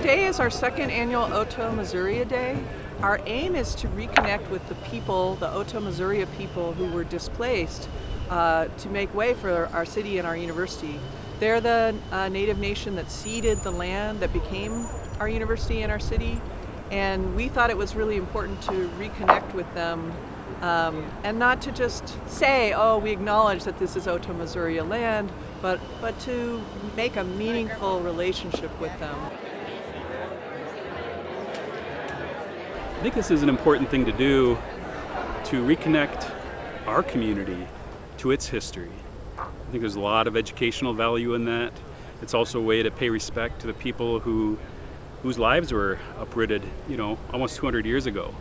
today is our second annual Otoe-Missouria Day. Our aim is to reconnect with the people, the Otoe-Missouria people who were displaced, uh, to make way for our city and our university. They're the uh, native nation that ceded the land that became our university and our city, and we thought it was really important to reconnect with them um, and not to just say, oh, we acknowledge that this is Otoe-Missouria land, but, but to make a meaningful relationship with them. I think this is an important thing to do to reconnect our community to its history. I think there's a lot of educational value in that. It's also a way to pay respect to the people who whose lives were uprooted, you know, almost 200 years ago.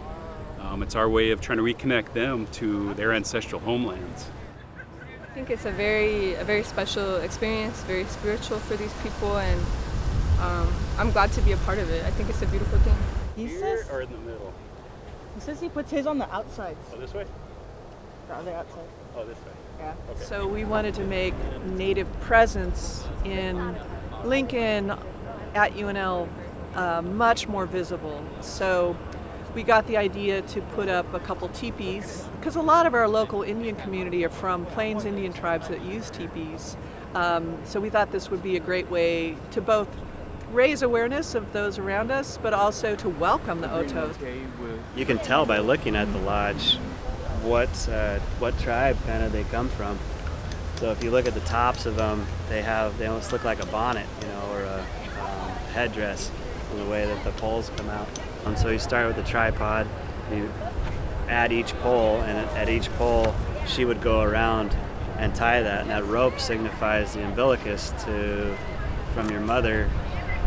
Um, it's our way of trying to reconnect them to their ancestral homelands. I think it's a very, a very special experience, very spiritual for these people, and um, I'm glad to be a part of it. I think it's a beautiful thing. He Here says, or in the middle? He says he puts his on the outside. Oh, this way? On the other outside. Oh, this way. Yeah. Okay. So we wanted to make native presence in Lincoln at UNL uh, much more visible. So we got the idea to put up a couple teepees because a lot of our local Indian community are from Plains Indian tribes that use teepees. Um, so we thought this would be a great way to both raise awareness of those around us, but also to welcome the Otoes. You can tell by looking at the lodge what uh, what tribe kind of they come from. So if you look at the tops of them, they have they almost look like a bonnet, you know, or a um, headdress, in the way that the poles come out. Um, so you start with the tripod, you add each pole, and at each pole, she would go around and tie that. And that rope signifies the umbilicus to from your mother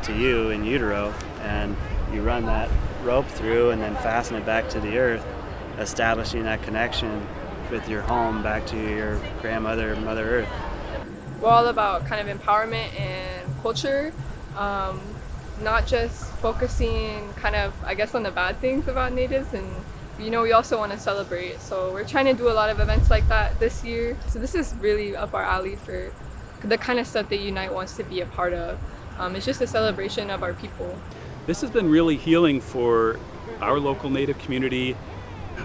to you in utero, and you run that rope through and then fasten it back to the earth, establishing that connection with your home back to your grandmother, Mother Earth. We're all about kind of empowerment and culture. Um, not just focusing kind of I guess on the bad things about natives and you know we also want to celebrate so we're trying to do a lot of events like that this year so this is really up our alley for the kind of stuff that unite wants to be a part of um, it's just a celebration of our people. This has been really healing for our local native community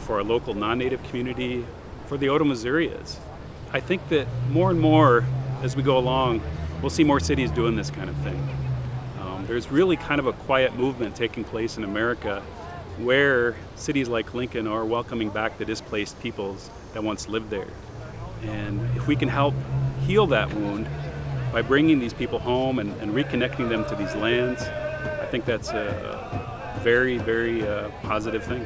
for our local non-native community for the Otoe-Missourians I think that more and more as we go along we'll see more cities doing this kind of thing. There's really kind of a quiet movement taking place in America where cities like Lincoln are welcoming back the displaced peoples that once lived there. And if we can help heal that wound by bringing these people home and, and reconnecting them to these lands, I think that's a very, very uh, positive thing.